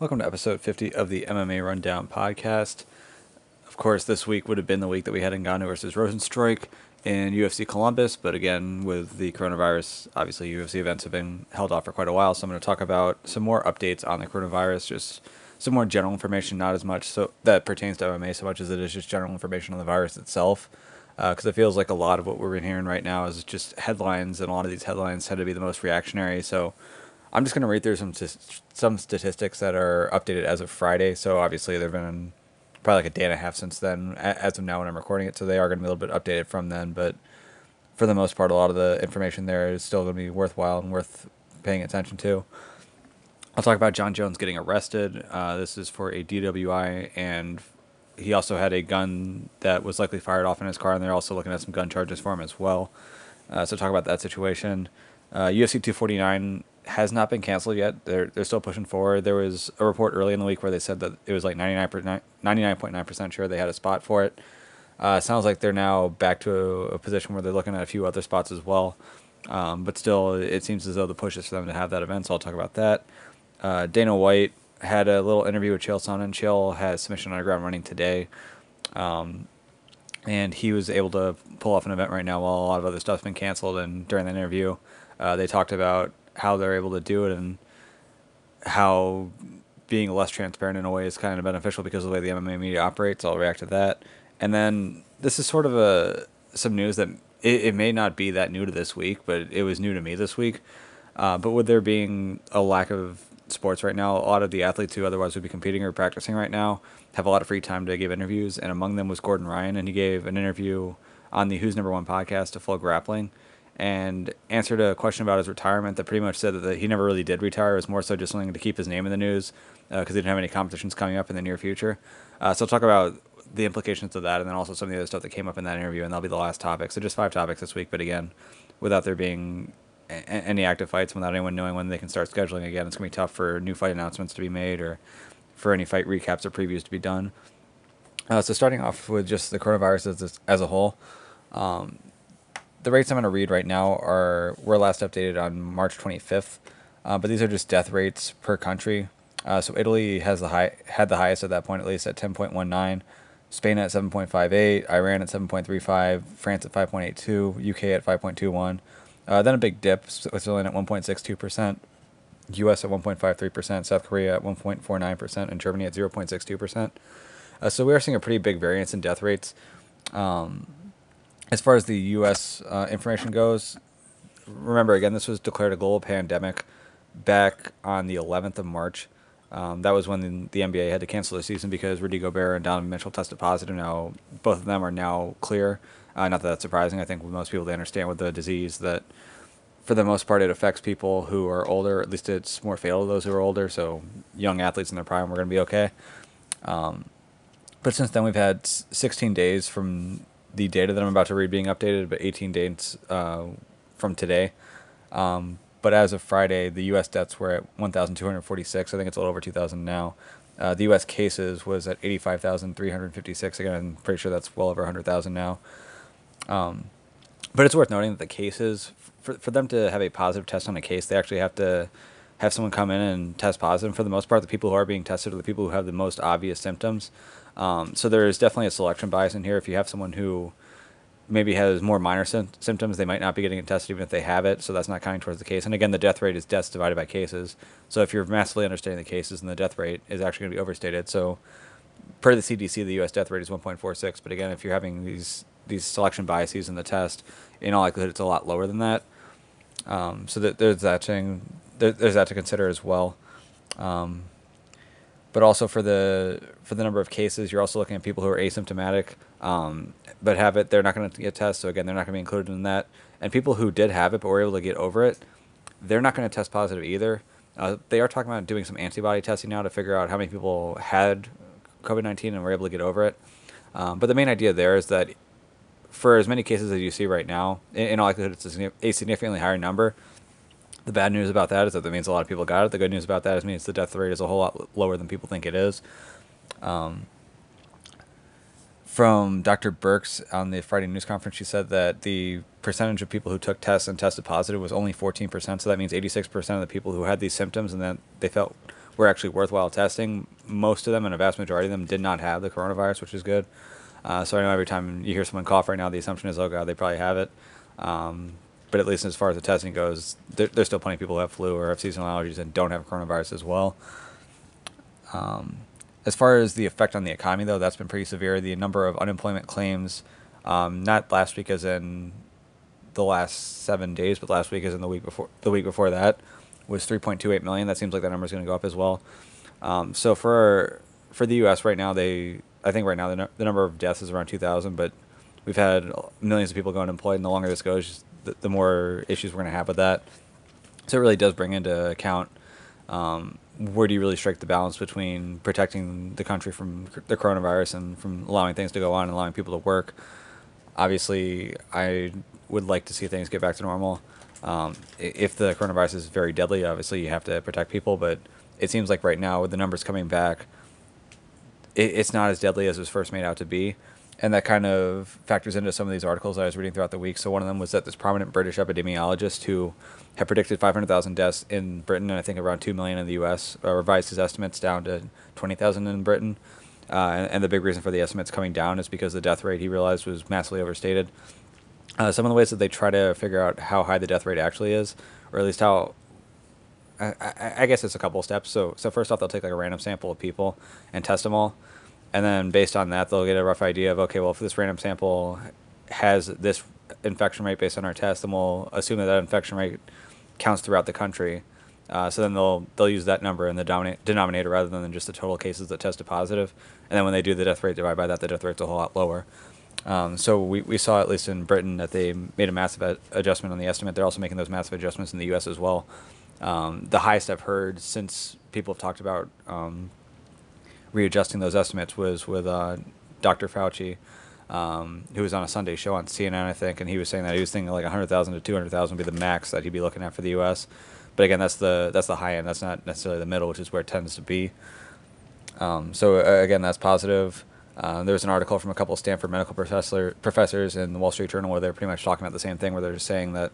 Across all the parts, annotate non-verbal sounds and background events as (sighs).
Welcome to episode 50 of the MMA Rundown podcast. Of course, this week would have been the week that we had Ngannou versus Rozenstruik in UFC Columbus, but again, with the coronavirus, obviously UFC events have been held off for quite a while, so I'm going to talk about some more updates on the coronavirus, just some more general information, not as much so that pertains to MMA so much as it is just general information on the virus itself. Because uh, it feels like a lot of what we're hearing right now is just headlines, and a lot of these headlines tend to be the most reactionary. So I'm just going to read through some some statistics that are updated as of Friday. So obviously there've been probably like a day and a half since then, as of now when I'm recording it. So they are going to be a little bit updated from then, but for the most part, a lot of the information there is still going to be worthwhile and worth paying attention to. I'll talk about Jon Jones getting arrested. Uh, this is for a DWI, and he also had a gun that was likely fired off in his car, and they're also looking at some gun charges for him as well. Uh, so talk about that situation. Uh, UFC 249 has not been canceled yet. They're they're still pushing forward. There was a report early in the week where they said that it was like 99.9 percent sure they had a spot for it. Uh, sounds like they're now back to a, a, position where they're looking at a few other spots as well. Um, but still, it seems as though the push is for them to have that event. So I'll talk about that. Uh, Dana White had a little interview with Chael Sonnen. Chael has submission underground running today. Um, and he was able to pull off an event right now while a lot of other stuff's been canceled. And during that interview, uh, they talked about how they're able to do it and how being less transparent in a way is kind of beneficial because of the way the MMA media operates. I'll react to that. And then this is sort of a some news that it, it may not be that new to this week, but it was new to me this week. Uh, but with there being a lack of sports right now. A lot of the athletes who otherwise would be competing or practicing right now have a lot of free time to give interviews, and among them was Gordon Ryan, and he gave an interview on the Who's Number One podcast to FloGrappling, and answered a question about his retirement that pretty much said that he never really did retire. It was more so just something to keep his name in the news because uh, he didn't have any competitions coming up in the near future. Uh, so I'll talk about the implications of that, and then also some of the other stuff that came up in that interview, and that'll be the last topic. So just five topics this week, but again, without there being any active fights without anyone knowing when they can start scheduling again. It's gonna be tough for new fight announcements to be made or for any fight recaps or previews to be done. Uh, so starting off with just the coronavirus as, as a whole, um, the rates I'm going to read right now are were last updated on March 25th, uh, but these are just death rates per country. Uh, so Italy has the high had the highest at that point, at least at 10.19. Spain at 7.58, Iran at 7.35, France at 5.82, UK at 5.21. Uh, then a big dip, Switzerland at 1.62%, US at 1.53%, South Korea at 1.49%, and Germany at 0.62%. Uh, so we are seeing a pretty big variance in death rates. Um, as far as the US uh, information goes, remember again, this was declared a global pandemic back on the 11th of March. Um, that was when the, NBA had to cancel the season because Rudy Gobert and Donovan Mitchell tested positive. Now, both of them are now clear. Uh, not that that's surprising. I think most people they understand with the disease that, for the most part, it affects people who are older. At least it's more fatal to those who are older. So young athletes in their prime are going to be okay. Um, but since then, we've had 16 days from the data that I'm about to read being updated, but 18 days uh, from today. Um, but as of Friday, the U.S. deaths were at 1,246. I think it's a little over 2,000 now. Uh, the U.S. cases was at 85,356. Again, I'm pretty sure that's well over 100,000 now. Um, but it's worth noting that the cases, for, for them to have a positive test on a case, they actually have to have someone come in and test positive. For the most part, the people who are being tested are the people who have the most obvious symptoms. Um, so there is definitely a selection bias in here. If you have someone who maybe has more minor sim- symptoms, they might not be getting it tested even if they have it. So that's not counting towards the case. And again, the death rate is deaths divided by cases. So if you're massively understating the cases, then the death rate is actually going to be overstated. So per the CDC, the U.S. death rate is 1.46. But again, if you're having these these selection biases in the test, in all likelihood, it's a lot lower than that. Um, so that there's that thing. There, there's that to consider as well. Um, but also for the for the number of cases, you're also looking at people who are asymptomatic, um, but have it. They're not going to get tested, so again, they're not going to be included in that. And people who did have it but were able to get over it, they're not going to test positive either. Uh, they are talking about doing some antibody testing now to figure out how many people had COVID nineteen and were able to get over it. Um, but the main idea there is that for as many cases as you see right now, in, in all likelihood, it's a significantly higher number. The bad news about that is that that means a lot of people got it. The good news about that is means the death rate is a whole lot lower than people think it is. Um, from Dr. Birx on the Friday news conference, she said that the percentage of people who took tests and tested positive was only 14%. So that means 86% of the people who had these symptoms and that they felt were actually worthwhile testing. Most of them, and a vast majority of them, did not have the coronavirus, which is good. Uh, so I know every time you hear someone cough right now, the assumption is, oh god, they probably have it. Um, but at least as far as the testing goes, there, there's still plenty of people who have flu or have seasonal allergies and don't have coronavirus as well. Um, as far as the effect on the economy, though, that's been pretty severe. The number of unemployment claims, um, not last week as in the last seven days, but last week as in the week before the week before that, was 3.28 million. That seems like that number is going to go up as well. Um, so for for the U.S. right now, they I think right now the, no, the number of deaths is around 2,000, but we've had millions of people going unemployed, and the longer this goes, the, the more issues we're going to have with that. So it really does bring into account um, where do you really strike the balance between protecting the country from the coronavirus and from allowing things to go on and allowing people to work. Obviously, I would like to see things get back to normal. Um, if the coronavirus is very deadly, obviously you have to protect people, but it seems like right now with the numbers coming back, it, it's not as deadly as it was first made out to be. And that kind of factors into some of these articles I was reading throughout the week. So one of them was that this prominent British epidemiologist who had predicted 500,000 deaths in Britain and I think around 2 million in the U.S. Uh, revised his estimates down to 20,000 in Britain. Uh, and, and, the big reason for the estimates coming down is because the death rate he realized was massively overstated. Uh, some of the ways that they try to figure out how high the death rate actually is, or at least how I, I, guess it's a couple steps. So, so first off, they'll take like a random sample of people and test them all, and then based on that, they'll get a rough idea of okay, well, if this random sample has this infection rate based on our test, then we'll assume that that infection rate counts throughout the country. Uh, so then they'll they'll use that number in the dominate, denominator rather than just the total cases that tested positive. And then when they do the death rate divide by that, the death rate's a whole lot lower. Um, so we, we saw at least in Britain that they made a massive adjustment on the estimate. They're also making those massive adjustments in the U.S. as well. Um, the highest I've heard since people have talked about um, readjusting those estimates was with uh, Dr. Fauci, um, who was on a Sunday show on CNN, I think, and he was saying that he was thinking like 100,000 to 200,000 would be the max that he'd be looking at for the U.S. But again, that's the that's the high end. That's not necessarily the middle, which is where it tends to be. Um, so uh, again, that's positive. Uh, there was an article from a couple of Stanford medical professor, professors in the Wall Street Journal where they're pretty much talking about the same thing, where they're saying that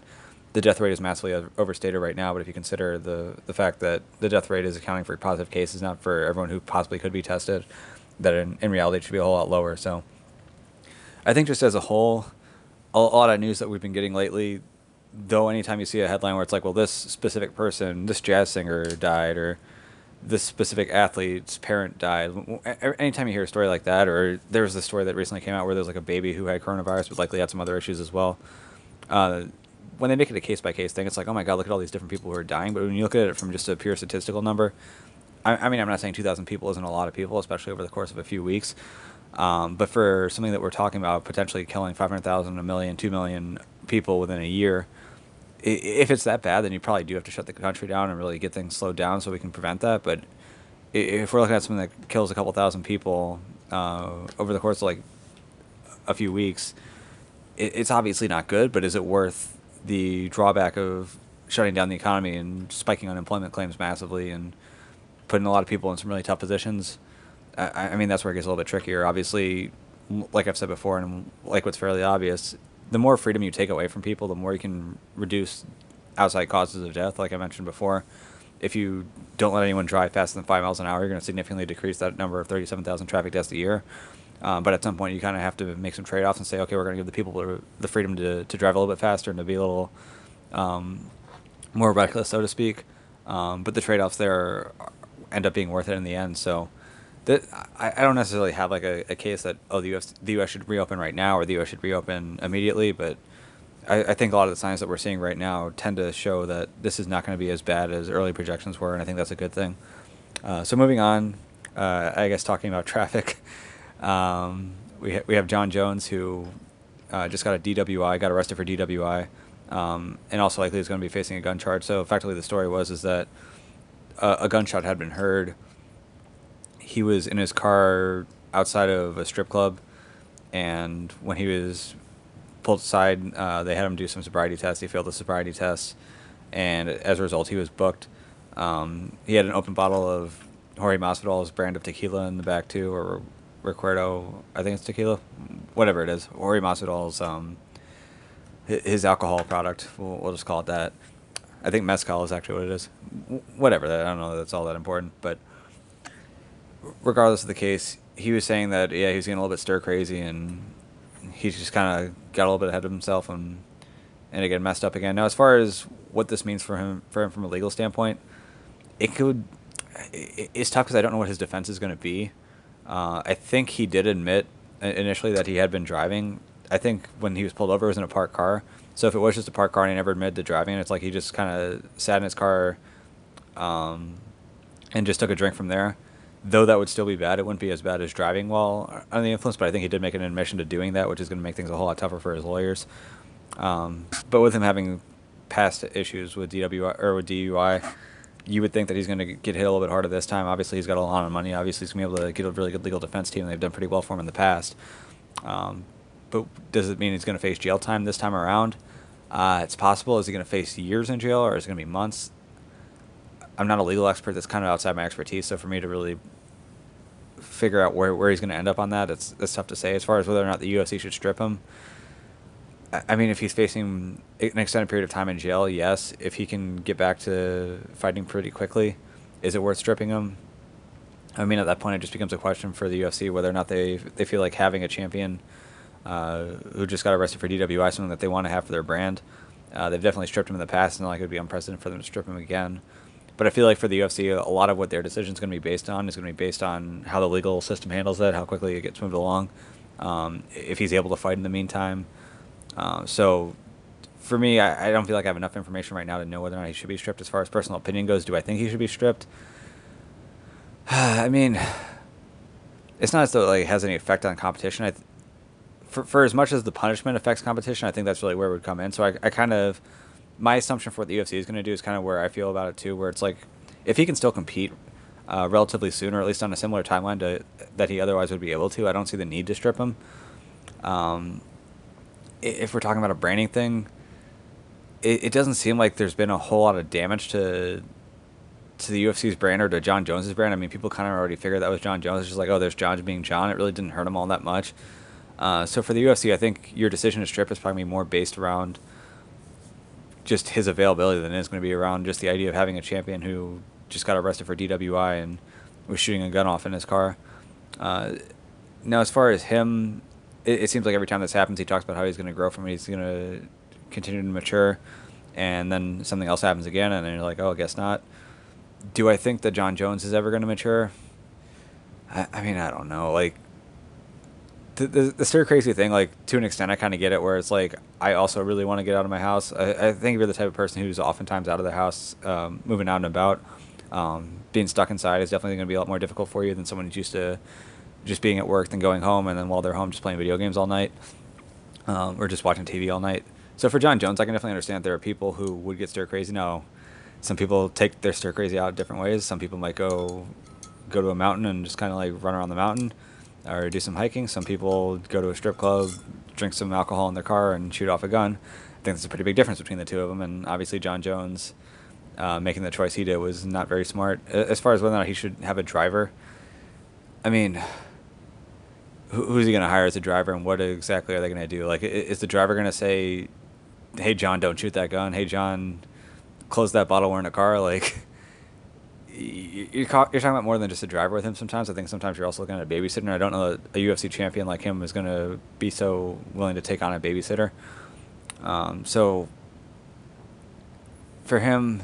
the death rate is massively overstated right now. But if you consider the the fact that the death rate is accounting for positive cases, not for everyone who possibly could be tested, that in, in reality it should be a whole lot lower. So I think just as a whole, a, lot of news that we've been getting lately, though, anytime you see a headline where it's like, well, this specific person, this jazz singer died, or this specific athlete's parent died. Anytime you hear a story like that, or there was the story that recently came out where there's like a baby who had coronavirus, but likely had some other issues as well. Uh, when they make it a case by case thing, it's like, oh my god, look at all these different people who are dying. But when you look at it from just a pure statistical number, I, I mean, I'm not saying 2,000 people isn't a lot of people, especially over the course of a few weeks. Um, but for something that we're talking about potentially killing 500,000, a million, 2 million people within a year, if it's that bad, then you probably do have to shut the country down and really get things slowed down so we can prevent that. But if we're looking at something that kills a couple thousand people uh, over the course of like a few weeks, it's obviously not good. But is it worth the drawback of shutting down the economy and spiking unemployment claims massively and putting a lot of people in some really tough positions? I, I mean, that's where it gets a little bit trickier. Obviously, like I've said before, and like what's fairly obvious, the more freedom you take away from people, the more you can reduce outside causes of death. Like I mentioned before, if you don't let anyone drive faster than five miles an hour, you're going to significantly decrease that number of 37,000 traffic deaths a year. Um, but at some point, you kind of have to make some trade offs and say, okay, we're going to give the people the freedom to, to drive a little bit faster and to be a little um, more reckless, so to speak. Um, but the trade offs there end up being worth it in the end. So that I, I don't necessarily have like a, a case that oh the U.S. the U.S. should reopen right now or the U.S. should reopen immediately, but I, I think a lot of the signs that we're seeing right now tend to show that this is not going to be as bad as early projections were, and I think that's a good thing. Uh, so moving on, uh, I guess talking about (laughs) traffic, um, we ha- we have Jon Jones who uh, just got a DWI, got arrested for DWI, um, and also likely is going to be facing a gun charge. So effectively, the story was is that a, a gunshot had been heard he was in his car outside of a strip club, and when he was pulled aside, uh, they had him do some sobriety tests. He failed the sobriety test, and as a result, he was booked. Um, he had an open bottle of Jorge Masvidal's brand of tequila in the back too, or Recuerdo, I think it's tequila, whatever it is. Jorge Masvidal's um, his alcohol product. We'll, we'll just call it that. I think mezcal is actually what it is. Whatever. I don't know that that's all that important, but regardless of the case, he was saying that yeah, he was getting a little bit stir crazy and he just kind of got a little bit ahead of himself and and again messed up again. Now, as far as what this means for him for him from a legal standpoint, it could it's tough because I don't know what his defense is going to be. Uh, I think he did admit initially that he had been driving. I think when he was pulled over, it was in a parked car. So if it was just a parked car and he never admitted to driving, it's like he just kind of sat in his car um, and just took a drink from there. Though that would still be bad, it wouldn't be as bad as driving while under the influence. But I think he did make an admission to doing that, which is going to make things a whole lot tougher for his lawyers. Um, but with him having past issues with DWI or with DUI, you would think that he's going to get hit a little bit harder this time. Obviously, he's got a lot of money. Obviously, he's going to be able to get a really good legal defense team. They've done pretty well for him in the past. Um, but does it mean he's going to face jail time this time around? Uh, it's possible. Is he going to face years in jail or is it going to be months? I'm not a legal expert. That's kind of outside my expertise. So for me to really figure out where, where he's going to end up on that, it's, it's tough to say. As far as whether or not the UFC should strip him, I mean, if he's facing an extended period of time in jail, yes. If he can get back to fighting pretty quickly, is it worth stripping him? I mean, at that point, it just becomes a question for the UFC whether or not they they feel like having a champion uh, who just got arrested for DWI something that they want to have for their brand. Uh, they've definitely stripped him in the past, and like it would be unprecedented for them to strip him again. But I feel like for the UFC, a lot of what their decision is going to be based on is going to be based on how the legal system handles it, how quickly it gets moved along, um, if he's able to fight in the meantime. Uh, so for me, I, I, don't feel like I have enough information right now to know whether or not he should be stripped. As far as personal opinion goes, do I think he should be stripped? (sighs) I mean, it's not as though it like, has any effect on competition. I th- for, for as much as the punishment affects competition, I think that's really where it would come in. So I, I kind of, my assumption for what the UFC is going to do is kind of where I feel about it too, where it's like, if he can still compete uh, relatively soon, or at least on a similar timeline to that he otherwise would be able to, I don't see the need to strip him. Um, if we're talking about a branding thing, it, it doesn't seem like there's been a whole lot of damage to to the UFC's brand or to Jon Jones's brand. I mean, people kind of already figured that was Jon Jones. It's just like, oh, there's Jon being Jon. It really didn't hurt him all that much. Uh, so for the UFC, I think your decision to strip is probably more based around just his availability than it is going to be around just the idea of having a champion who just got arrested for DWI and was shooting a gun off in his car. Uh, now, as far as him it, it seems like every time this happens, he talks about how he's going to grow from it. He's going to continue to mature, and then something else happens again, and then you're like, oh, I guess not. Do I think that Jon Jones is ever going to mature? I, I mean, I don't know. Like, the, the, the stir crazy thing, like to an extent, I kind of get it. Where it's like, I also really want to get out of my house. I, I think you're the type of person who's oftentimes out of the house, um, moving out and about, um, being stuck inside is definitely going to be a lot more difficult for you than someone who's used to just being at work, then going home, and then while they're home, just playing video games all night, um, or just watching TV all night. So for Jon Jones, I can definitely understand there are people who would get stir crazy. Now, some people take their stir crazy out different ways. Some people might go go to a mountain and just kind of like run around the mountain, or do some hiking. Some people go to a strip club, drink some alcohol in their car, and shoot off a gun. I think there's a pretty big difference between the two of them, and obviously Jon Jones. Uh, making the choice he did was not very smart. As far as whether or not he should have a driver, I mean, who's he going to hire as a driver and what exactly are they going to do? Like, is the driver going to say, "Hey Jon, don't shoot that gun. Hey Jon, close that bottle. We're in a car." (laughs) Like, you're talking about more than just a driver with him. Sometimes I think sometimes you're also looking at a babysitter. I don't know that a UFC champion like him is going to be so willing to take on a babysitter. Um, so for him,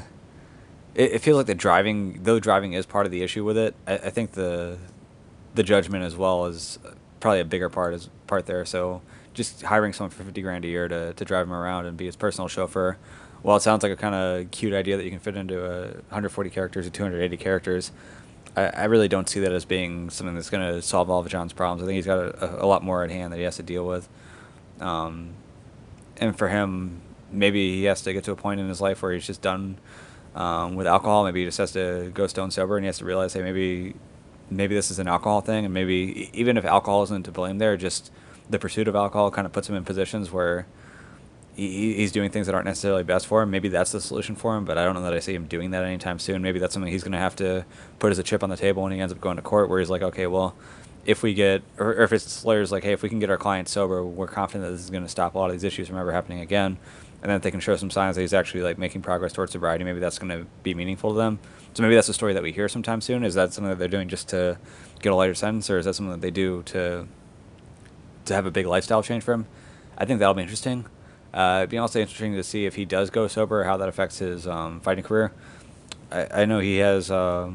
it, it, feels like the driving, though driving is part of the issue with it. I, I think the the judgment as well is probably a bigger part is part there. So just hiring someone for fifty grand a year to to drive him around and be his personal chauffeur. Well, it sounds like a kind of cute idea that you can fit into a 140 characters or 280 characters, I, I really don't see that as being something that's going to solve all of Jon's problems. I think he's got a, a, lot more at hand that he has to deal with. Um, and for him, maybe he has to get to a point in his life where he's just done um, with alcohol. Maybe he just has to go stone sober, and he has to realize, hey, maybe maybe this is an alcohol thing, and maybe even if alcohol isn't to blame there, just the pursuit of alcohol kind of puts him in positions where he, he's doing things that aren't necessarily best for him. Maybe that's the solution for him, but I don't know that I see him doing that anytime soon. Maybe that's something he's going to have to put as a chip on the table when he ends up going to court, where he's like, okay, well, if we get, or, or if his lawyer's like, hey, if we can get our client sober, we're confident that this is going to stop a lot of these issues from ever happening again. and then if they can show some signs that he's actually like making progress towards sobriety, maybe that's going to be meaningful to them. So maybe that's a story that we hear sometime soon. Is that something that they're doing just to get a lighter sentence, or is that something that they do to to have a big lifestyle change for him? I think that'll be interesting. Uh, it'd be also interesting to see if he does go sober, how that affects his um, fighting career. I, I know he has. Uh,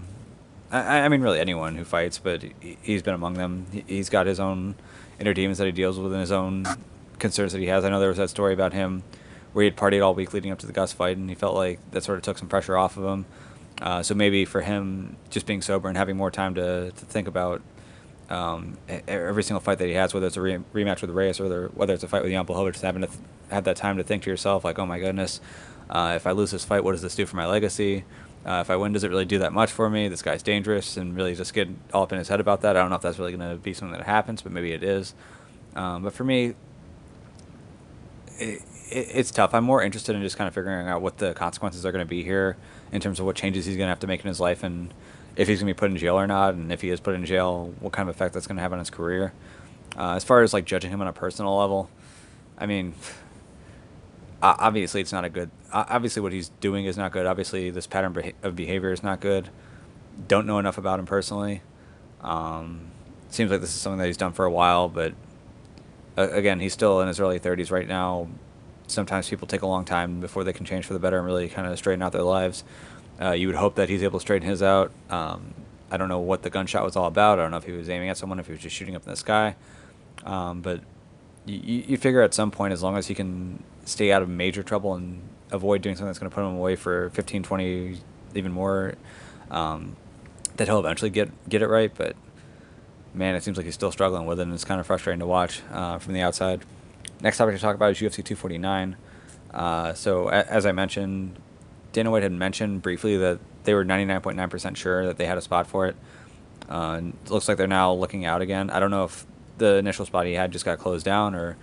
I, I mean, really anyone who fights, but he, he's been among them. He, he's got his own inner demons that he deals with and his own concerns that he has. I know there was that story about him where he had partied all week leading up to the Gus fight, and he felt like that sort of took some pressure off of him. Uh, so maybe for him, just being sober and having more time to, to think about um, every single fight that he has, whether it's a re- rematch with Reyes or whether, whether it's a fight with Jan Blachowicz, just having to th- have that time to think to yourself, like, oh my goodness, uh, if I lose this fight, what does this do for my legacy? Uh, if I win, does it really do that much for me? This guy's dangerous, and really just get all up in his head about that. I don't know if that's really going to be something that happens, but maybe it is. Um, but for me, it, it, it's tough. I'm more interested in just kind of figuring out what the consequences are going to be here in terms of what changes he's going to have to make in his life and if he's going to be put in jail or not, and if he is put in jail, what kind of effect that's going to have on his career. Uh, as far as like judging him on a personal level, I mean, obviously it's not a good. Obviously, what he's doing is not good. Obviously, this pattern of behavior is not good. Don't know enough about him personally. Um, seems like this is something that he's done for a while, but uh, again, he's still in his early 30s right now. Sometimes people take a long time before they can change for the better and really kind of straighten out their lives. Uh, you would hope that he's able to straighten his out. Um, I don't know what the gunshot was all about. I don't know if he was aiming at someone, if he was just shooting up in the sky. Um, but you, you figure at some point, as long as he can stay out of major trouble and avoid doing something that's going to put him away for 15, 20, even more, um, that he'll eventually get get it right. But man, it seems like he's still struggling with it, and it's kind of frustrating to watch uh, from the outside. Next topic to talk about is UFC 249. Uh, so, a- as I mentioned, Dana White had mentioned briefly that they were 99.9% sure that they had a spot for it. Uh, it looks like they're now looking out again. I don't know if the initial spot he had just got closed down or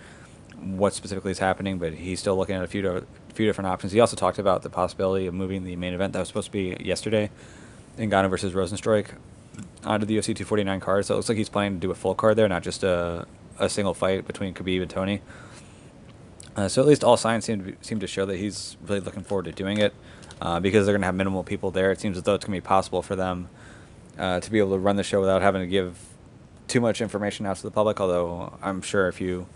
what specifically is happening, but he's still looking at a few, do- few different options. He also talked about the possibility of moving the main event that was supposed to be yesterday, Ngannou versus Rozenstruik, onto the UFC 249 card. So it looks like he's planning to do a full card there, not just a, a single fight between Khabib and Tony. Uh, so at least all signs seem to, be, seem to show that he's really looking forward to doing it. Uh, because they're going to have minimal people there, it seems as though it's going to be possible for them uh, to be able to run the show without having to give too much information out to the public. Although I'm sure if you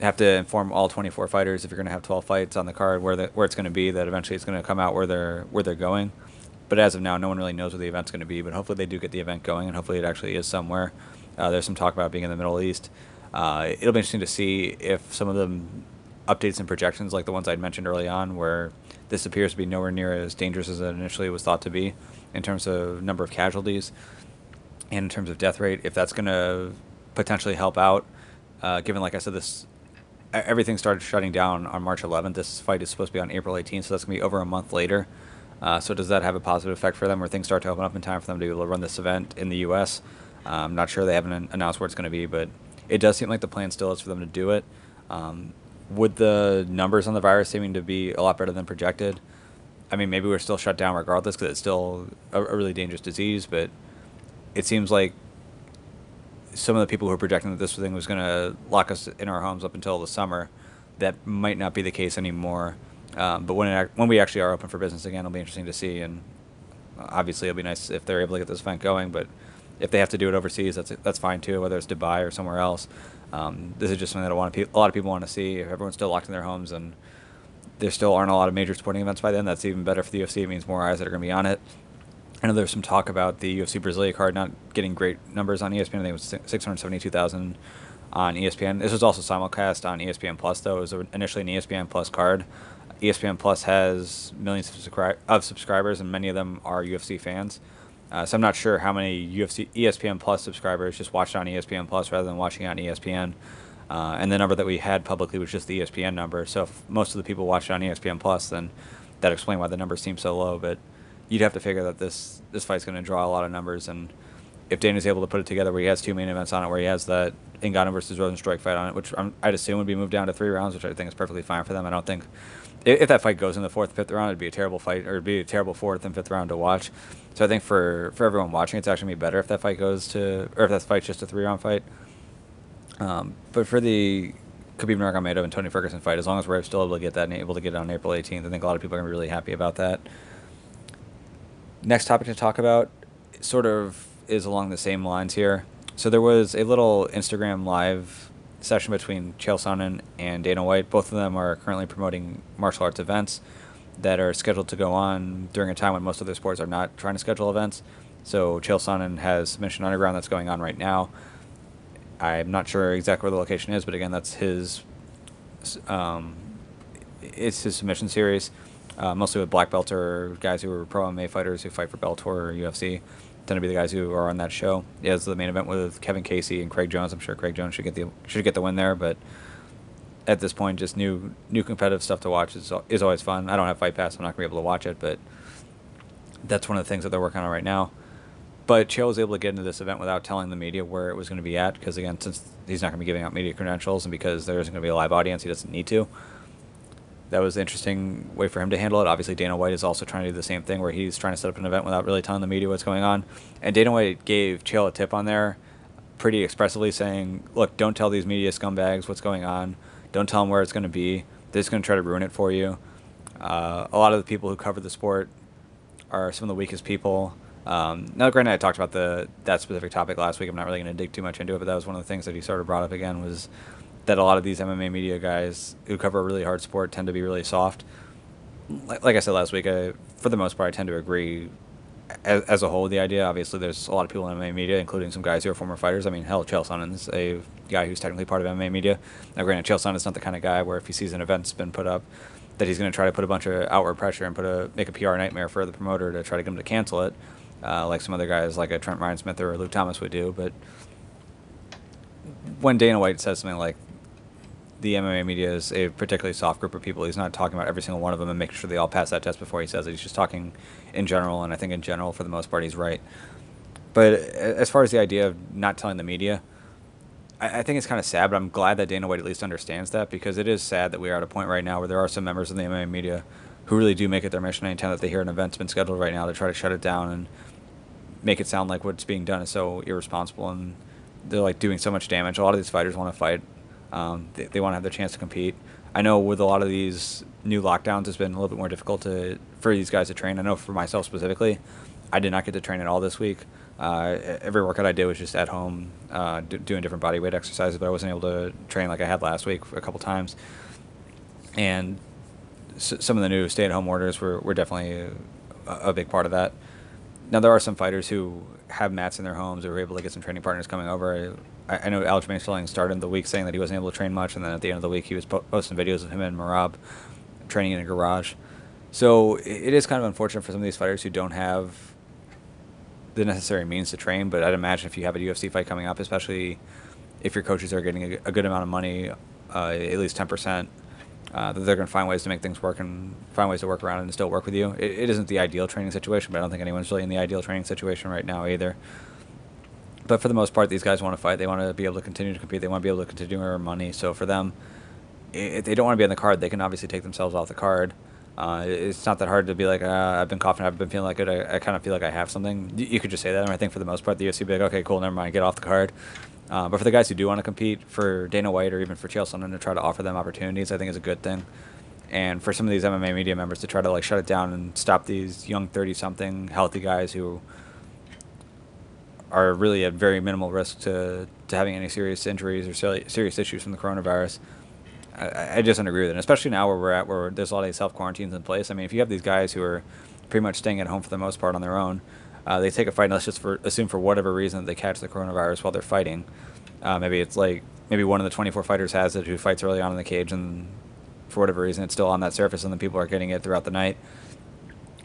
have to inform all 24 fighters if you're going to have 12 fights on the card where the, where it's going to be that eventually it's going to come out where they're where they're going but as of now no one really knows where the event's going to be but hopefully they do get the event going and hopefully it actually is somewhere uh, there's some talk about being in the middle east uh, it'll be interesting to see if some of the updates and projections like the ones i'd mentioned early on where this appears to be nowhere near as dangerous as it initially was thought to be in terms of number of casualties and in terms of death rate if that's going to potentially help out uh, given like i said this everything started shutting down on March 11th. This fight is supposed to be on April 18th, so that's going to be over a month later. Uh, so does that have a positive effect for them, where things start to open up in time for them to be able to run this event in the U.S.? I'm not sure they haven't announced where it's going to be, but it does seem like the plan still is for them to do it. Um, with the numbers on the virus seeming to be a lot better than projected, I mean, maybe we're still shut down regardless because it's still a, a really dangerous disease, but it seems like some of the people who are projecting that this thing was going to lock us in our homes up until the summer, that might not be the case anymore. Um, but when it, when we actually are open for business again, it'll be interesting to see. And obviously, it'll be nice if they're able to get this event going. But if they have to do it overseas, that's that's fine too, whether it's Dubai or somewhere else. Um, this is just something that a lot, of pe- a lot of people want to see. If everyone's still locked in their homes and there still aren't a lot of major sporting events by then, that's even better for the UFC. It means more eyes that are going to be on it. I know there's some talk about the UFC Brasilia card not getting great numbers on ESPN. I think it was 672,000 on ESPN. This was also simulcast on ESPN Plus, though. It was initially an ESPN Plus card. ESPN Plus has millions of, subscri- of subscribers, and many of them are UFC fans. Uh, so I'm not sure how many UFC ESPN Plus subscribers just watched on ESPN Plus rather than watching on ESPN. Uh, and the number that we had publicly was just the ESPN number. So if most of the people watched on ESPN Plus, then that explains why the numbers seem so low. But you'd have to figure that this this fight's going to draw a lot of numbers, and if Dana's able to put it together where he has two main events on it, where he has that Ngannou versus Rozenstruik fight on it, which i would assume would be moved down to three rounds, which I think is perfectly fine for them. I don't think if, if that fight goes in the fourth, fifth round, it'd be a terrible fight, or it'd be a terrible fourth and fifth round to watch. So I think for for everyone watching, it's actually be better if that fight goes to, or if that fight's just a three round fight. Um, but for the Khabib Nurmagomedov and Tony Ferguson fight. As long as we're still able to get that and able to get it on April 18th, I think a lot of people are gonna be really happy about that. Next topic to talk about, sort of, is along the same lines here. So there was a little Instagram live session between Chael Sonnen and Dana White. Both of them are currently promoting martial arts events that are scheduled to go on during a time when most other sports are not trying to schedule events. So Chael Sonnen has Submission Underground that's going on right now. I'm not sure exactly where the location is, but again, that's his. Um, it's his submission series, uh, mostly with black belt or guys who are pro MMA fighters who fight for Bellator or UFC. Tend to be the guys who are on that show. Has the main event with Kevin Casey and Craig Jones. I'm sure Craig Jones should get the should get the win there, but at this point, just new new competitive stuff to watch is is always fun. I don't have Fight Pass, so I'm not gonna be able to watch it, but that's one of the things that they're working on right now. But Chael was able to get into this event without telling the media where it was going to be at, because again, since he's not going to be giving out media credentials, and because there isn't going to be a live audience, he doesn't need to. That was an interesting way for him to handle it. Obviously, Dana White is also trying to do the same thing, where he's trying to set up an event without really telling the media what's going on. And Dana White gave Chael a tip on there, pretty expressively saying, "Look, don't tell these media scumbags what's going on. Don't tell them where it's going to be. They're just going to try to ruin it for you." Uh, a lot of the people who cover the sport are some of the weakest people. Um, now, granted, I talked about the that specific topic last week. I'm not really going to dig too much into it, but that was one of the things that he sort of brought up again was that a lot of these MMA media guys who cover a really hard sport tend to be really soft. Like, like I said last week, I, for the most part, I tend to agree as, as a whole with the idea. Obviously, there's a lot of people in MMA media, including some guys who are former fighters. I mean, hell, Chael Sonnen's a guy who's technically part of MMA media. Now, granted, Chael Sonnen's not the kind of guy where if he sees an event's been put up, that he's going to try to put a bunch of outward pressure and put a make a PR nightmare for the promoter to try to get him to cancel it uh, like some other guys like a Trent Reinsmith or Luke Thomas would do. But when Dana White says something like the MMA media is a particularly soft group of people, he's not talking about every single one of them and making sure they all pass that test before he says it. He's just talking in general, and I think in general, for the most part, he's right. But as far as the idea of not telling the media, I, I think it's kind of sad, but I'm glad that Dana White at least understands that because it is sad that we are at a point right now where there are some members of the MMA media who really do make it their mission anytime that they hear an event's been scheduled right now to try to shut it down and make it sound like what's being done is so irresponsible and they're like doing so much damage. A lot of these fighters want to fight. Um, they, they want to have their chance to compete. I know with a lot of these new lockdowns, it's been a little bit more difficult to for these guys to train. I know for myself specifically, I did not get to train at all this week. Uh, every workout I did was just at home, uh, do, doing different body weight exercises, but I wasn't able to train like I had last week a couple times. And s- some of the new stay-at-home orders were, were definitely a, a big part of that. Now there are some fighters who have mats in their homes or are able to get some training partners coming over. I, I know Aljamain Sterling started the week saying that he wasn't able to train much, and then at the end of the week he was po- posting videos of him and Merab training in a garage. So it is kind of unfortunate for some of these fighters who don't have the necessary means to train. But I'd imagine if you have a UFC fight coming up, especially if your coaches are getting a, a good amount of money, uh, at least ten percent, uh, that they're going to find ways to make things work and find ways to work around and still work with you. It, it isn't the ideal training situation, but I don't think anyone's really in the ideal training situation right now either. But for the most part, these guys want to fight. They want to be able to continue to compete. They want to be able to continue to earn money. So for them, if they don't want to be on the card, they can obviously take themselves off the card. Uh, it's not that hard to be like, uh, I've been coughing, I've been feeling like it. I, I kind of feel like I have something. You, you could just say that, and I think for the most part, the UFC be like, okay, cool, never mind, get off the card. Uh, but for the guys who do want to compete, for Dana White or even for Chael Sonnen to try to offer them opportunities, I think is a good thing. And for some of these MMA media members to try to like shut it down and stop these young thirty-something healthy guys who are really at very minimal risk to, to having any serious injuries or serious issues from the coronavirus. I, I just don't agree with it, especially now where we're at, where there's a lot of self quarantines in place. I mean, if you have these guys who are pretty much staying at home for the most part on their own, uh, they take a fight, and let's just for, assume for whatever reason they catch the coronavirus while they're fighting. Uh, maybe it's like maybe one of the 24 fighters has it who fights early on in the cage, and for whatever reason it's still on that surface, and then people are getting it throughout the night.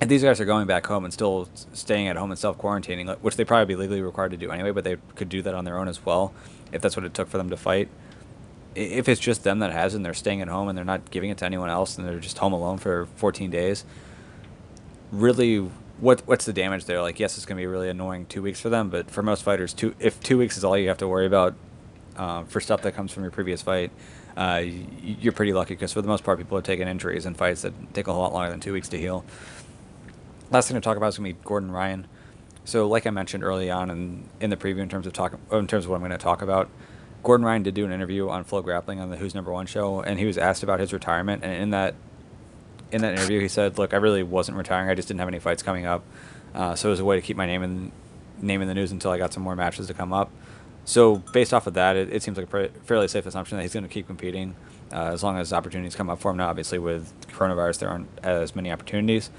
And these guys are going back home and still staying at home and self quarantining, which they probably be legally required to do anyway, but they could do that on their own as well if that's what it took for them to fight. If it's just them that has it and they're staying at home and they're not giving it to anyone else and they're just home alone for 14 days, really, what what's the damage there? Like, yes, it's going to be really annoying two weeks for them, but for most fighters, two if two weeks is all you have to worry about uh, for stuff that comes from your previous fight, uh, you're pretty lucky because for the most part, people are taking injuries in fights that take a whole lot longer than two weeks to heal last thing to talk about is going to be Gordon Ryan. So, like I mentioned early on in, in the preview, in terms of talk, in terms of what I'm going to talk about, Gordon Ryan did do an interview on FloGrappling on the Who's Number One show, and he was asked about his retirement. And in that in that interview, he said, "Look, I really wasn't retiring. I just didn't have any fights coming up, uh, so it was a way to keep my name in name in the news until I got some more matches to come up." So based off of that, it, it seems like a fairly safe assumption that he's going to keep competing uh, as long as opportunities come up for him. Now, obviously, with coronavirus, there aren't as many opportunities,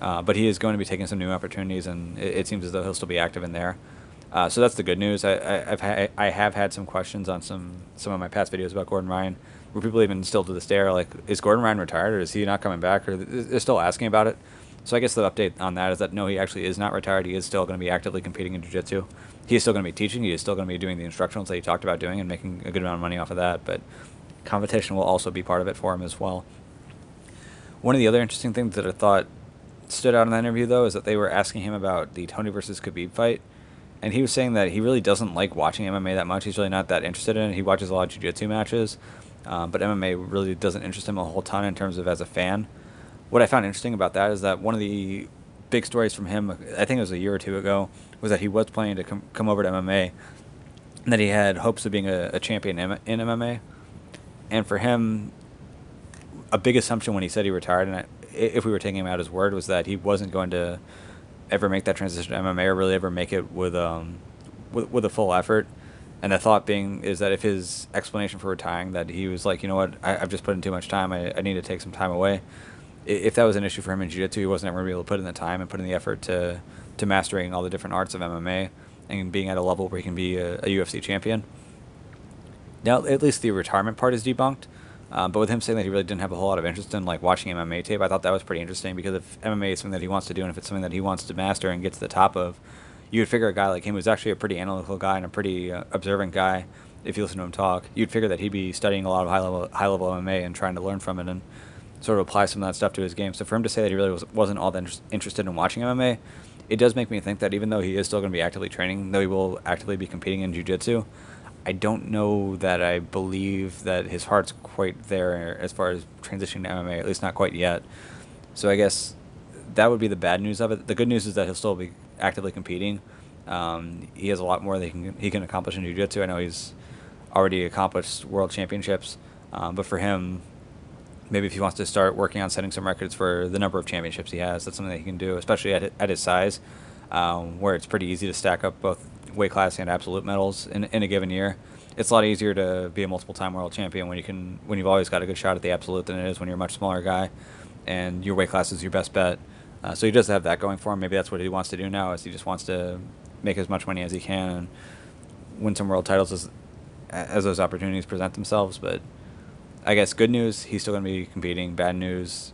uh, but he is going to be taking some new opportunities, and it, it seems as though he'll still be active in there. Uh, so that's the good news. I, I, have ha- I have had some questions on some some of my past videos about Gordon Ryan, where people even still to this day are like, "Is Gordon Ryan retired, or is he not coming back?" Or they're still asking about it. So I guess the update on that is that no, he actually is not retired. He is still going to be actively competing in jiu-jitsu. He is still going to be teaching. He is still going to be doing the instructionals that he talked about doing and making a good amount of money off of that. But competition will also be part of it for him as well. One of the other interesting things that I thought stood out in that interview, though, is that they were asking him about the Tony versus Khabib fight and he was saying that he really doesn't like watching MMA that much. He's really not that interested in it. He watches a lot of jiu-jitsu matches, um, but MMA really doesn't interest him a whole ton in terms of as a fan. What I found interesting about that is that one of the big stories from him, I think it was a year or two ago, was that he was planning to com- come over to MMA, and that he had hopes of being a, a champion in, in MMA. And for him, a big assumption when he said he retired, and if we were taking him at his word, was that he wasn't going to ever make that transition to MMA or really ever make it with um with with a full effort. And the thought being is that if his explanation for retiring that he was like, you know what, I, have just put in too much time. I, I need to take some time away. If that was an issue for him in jiu-jitsu, he wasn't ever going to be able to put in the time and put in the effort to to mastering all the different arts of MMA and being at a level where he can be a, a UFC champion. Now, at least the retirement part is debunked. Um, but with him saying that he really didn't have a whole lot of interest in like watching MMA tape, I thought that was pretty interesting because if MMA is something that he wants to do and if it's something that he wants to master and get to the top of, you would figure a guy like him who's actually a pretty analytical guy and a pretty uh, observant guy. If you listen to him talk, you'd figure that he'd be studying a lot of high level high level MMA and trying to learn from it and sort of apply some of that stuff to his game. So for him to say that he really was, wasn't all that interested in watching MMA, it does make me think that even though he is still going to be actively training, though he will actively be competing in jiu-jitsu, I don't know that I believe that his heart's quite there as far as transitioning to MMA, at least not quite yet. So I guess that would be the bad news of it. The good news is that he'll still be actively competing. Um, he has a lot more that he can he can accomplish in jiu-jitsu. I know he's already accomplished world championships, um, but for him, maybe if he wants to start working on setting some records for the number of championships he has, that's something that he can do, especially at at his size, um, where it's pretty easy to stack up both weight class and absolute medals in, in a given year. It's a lot easier to be a multiple time world champion when you can when you've always got a good shot at the absolute than it is when you're a much smaller guy, and your weight class is your best bet. Uh, so he does have that going for him. Maybe that's what he wants to do now. Is he just wants to make as much money as he can and win some world titles as as those opportunities present themselves. But I guess good news, he's still going to be competing. Bad news,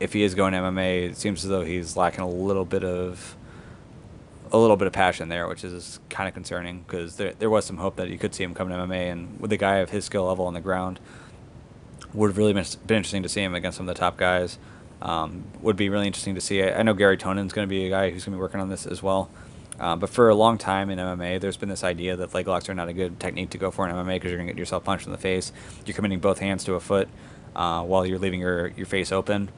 if he is going MMA, it seems as though he's lacking a little bit of a little bit of passion there, which is kind of concerning because there there was some hope that you could see him come to MMA, and with a guy of his skill level on the ground, would have really been, been interesting to see him against some of the top guys. Um, would be really interesting to see. I, I know Garry Tonon's going to be a guy who's going to be working on this as well. Uh, but for a long time in MMA, there's been this idea that leg locks are not a good technique to go for in MMA because you're going to get yourself punched in the face. You're committing both hands to a foot uh, while you're leaving your, your face open.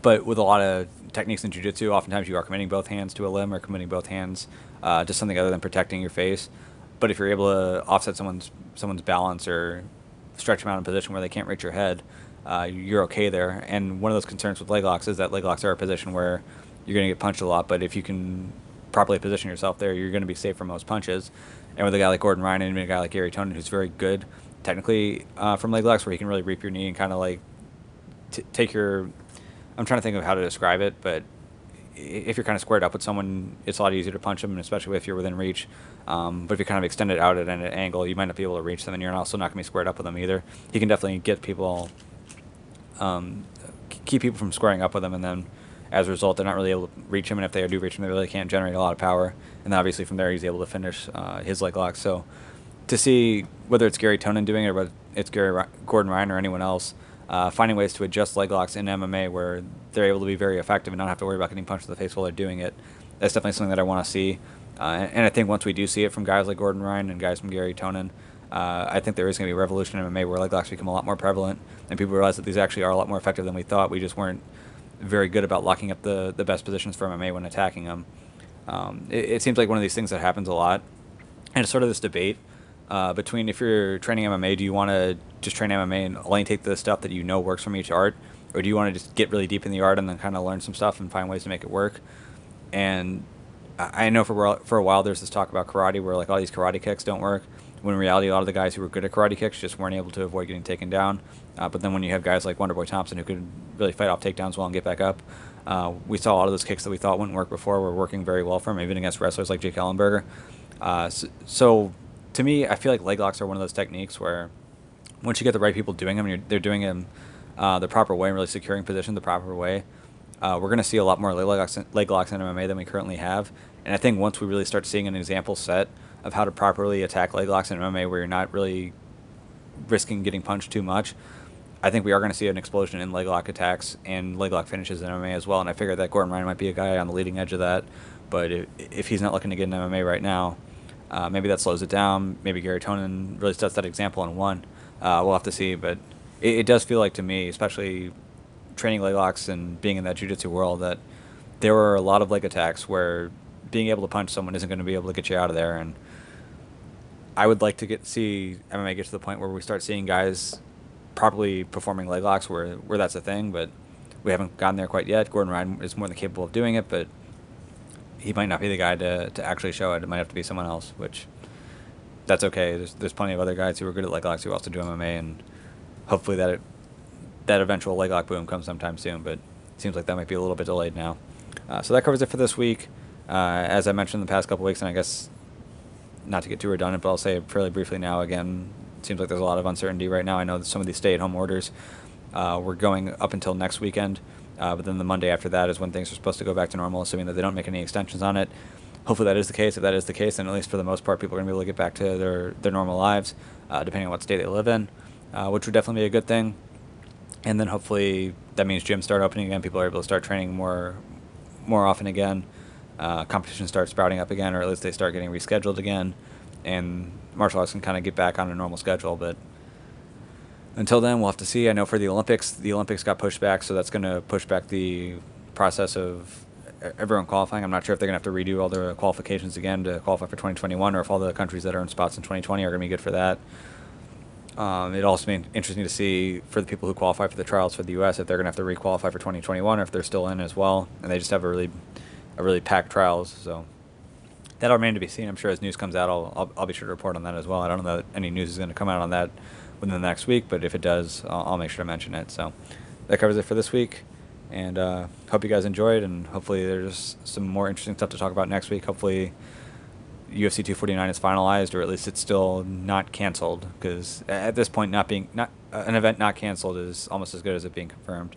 But with a lot of techniques in jiu-jitsu, oftentimes you are committing both hands to a limb or committing both hands uh, to something other than protecting your face. But if you're able to offset someone's someone's balance or stretch them out in a position where they can't reach your head, uh, you're okay there. And one of those concerns with leg locks is that leg locks are a position where you're going to get punched a lot. But if you can properly position yourself there, you're going to be safe from most punches. And with a guy like Gordon Ryan and a guy like Garry Tonon, who's very good technically uh, from leg locks, where he can really reap your knee and kind of like t- take your I'm trying to think of how to describe it, but if you're kind of squared up with someone, it's a lot easier to punch them, especially if you're within reach. Um, but if you're kind of extend it out at an angle, you might not be able to reach them, and you're also not going to be squared up with them either. He can definitely get people, um, keep people from squaring up with him, and then as a result, they're not really able to reach him, and if they do reach him, they really can't generate a lot of power. And obviously, from there, he's able to finish uh, his leg lock. So to see whether it's Garry Tonon doing it or whether it's Gary Gordon Ryan or anyone else uh, finding ways to adjust leg locks in MMA where they're able to be very effective and not have to worry about getting punched in the face while they're doing it. That's definitely something that I want to see. Uh, and I think once we do see it from guys like Gordon Ryan and guys from Garry Tonon, uh, I think there is going to be a revolution in MMA where leg locks become a lot more prevalent and people realize that these actually are a lot more effective than we thought. We just weren't very good about locking up the, the best positions for MMA when attacking them. Um, it, it seems like one of these things that happens a lot. And it's sort of this debate uh, between if you're training MMA, do you want to just train MMA and only take the stuff that you know works from each art, or do you want to just get really deep in the art and then kind of learn some stuff and find ways to make it work? And I know for for a while there's this talk about karate where like all these karate kicks don't work. When in reality, a lot of the guys who were good at karate kicks just weren't able to avoid getting taken down. Uh, but then when you have guys like Wonderboy Thompson who could really fight off takedowns well and get back up, uh, we saw a lot of those kicks that we thought wouldn't work before were working very well for him, even against wrestlers like Jake Ellenberger. Uh, so, so, to me, I feel like leg locks are one of those techniques where once you get the right people doing them, they're doing them uh, the proper way and really securing position the proper way. Uh, we're going to see a lot more leg locks, leg locks in MMA than we currently have. And I think once we really start seeing an example set of how to properly attack leg locks in MMA where you're not really risking getting punched too much, I think we are going to see an explosion in leg lock attacks and leg lock finishes in MMA as well. And I figure that Gordon Ryan might be a guy on the leading edge of that. But if, if he's not looking to get in MMA right now, uh, maybe that slows it down. Maybe Garry Tonon really sets that example in one. Uh, we'll have to see. But it, it, does feel like to me, especially training leg locks and being in that jiu-jitsu world, that there were a lot of leg attacks where being able to punch someone isn't going to be able to get you out of there. And I would like to get see MMA get to the point where we start seeing guys properly performing leg locks where where that's a thing, but we haven't gotten there quite yet. Gordon Ryan is more than capable of doing it, but he might not be the guy to, to actually show it. It might have to be someone else, which that's okay. There's there's plenty of other guys who are good at leg locks who also do MMA, and hopefully that it, that eventual leg lock boom comes sometime soon. But it seems like that might be a little bit delayed now. Uh, so that covers it for this week. Uh, as I mentioned in the past couple weeks, and I guess not to get too redundant, but I'll say it fairly briefly now. Again, it seems like there's a lot of uncertainty right now. I know that some of these stay-at-home orders uh, were going up until next weekend, uh, but then the Monday after that is when things are supposed to go back to normal, assuming that they don't make any extensions on it. Hopefully that is the case. If that is the case, then at least for the most part, people are going to be able to get back to their, their normal lives, uh, depending on what state they live in, uh, which would definitely be a good thing. And then hopefully that means gyms start opening again. People are able to start training more more often again. Uh, competition starts sprouting up again, or at least they start getting rescheduled again and martial arts can kind of get back on a normal schedule. But until then, we'll have to see. I know for the Olympics, the Olympics got pushed back, so that's going to push back the process of everyone qualifying. I'm not sure if they're going to have to redo all the qualifications again to qualify for 2021, or if all the countries that are in spots in 2020 are going to be good for that. Um, it'd also be interesting to see for the people who qualify for the trials for the U.S. if they're going to have to requalify for 2021, or if they're still in as well, and they just have a really, a really packed trials. So that'll remain to be seen. I'm sure as news comes out, I'll, I'll, I'll be sure to report on that as well. I don't know that any news is going to come out on that within the next week, but if it does, I'll, I'll make sure to mention it. So that covers it for this week. And uh, hope you guys enjoyed, and hopefully there's some more interesting stuff to talk about next week. Hopefully UFC 249 is finalized, or at least it's still not canceled. Because at this point, not being not uh, an event not canceled is almost as good as it being confirmed.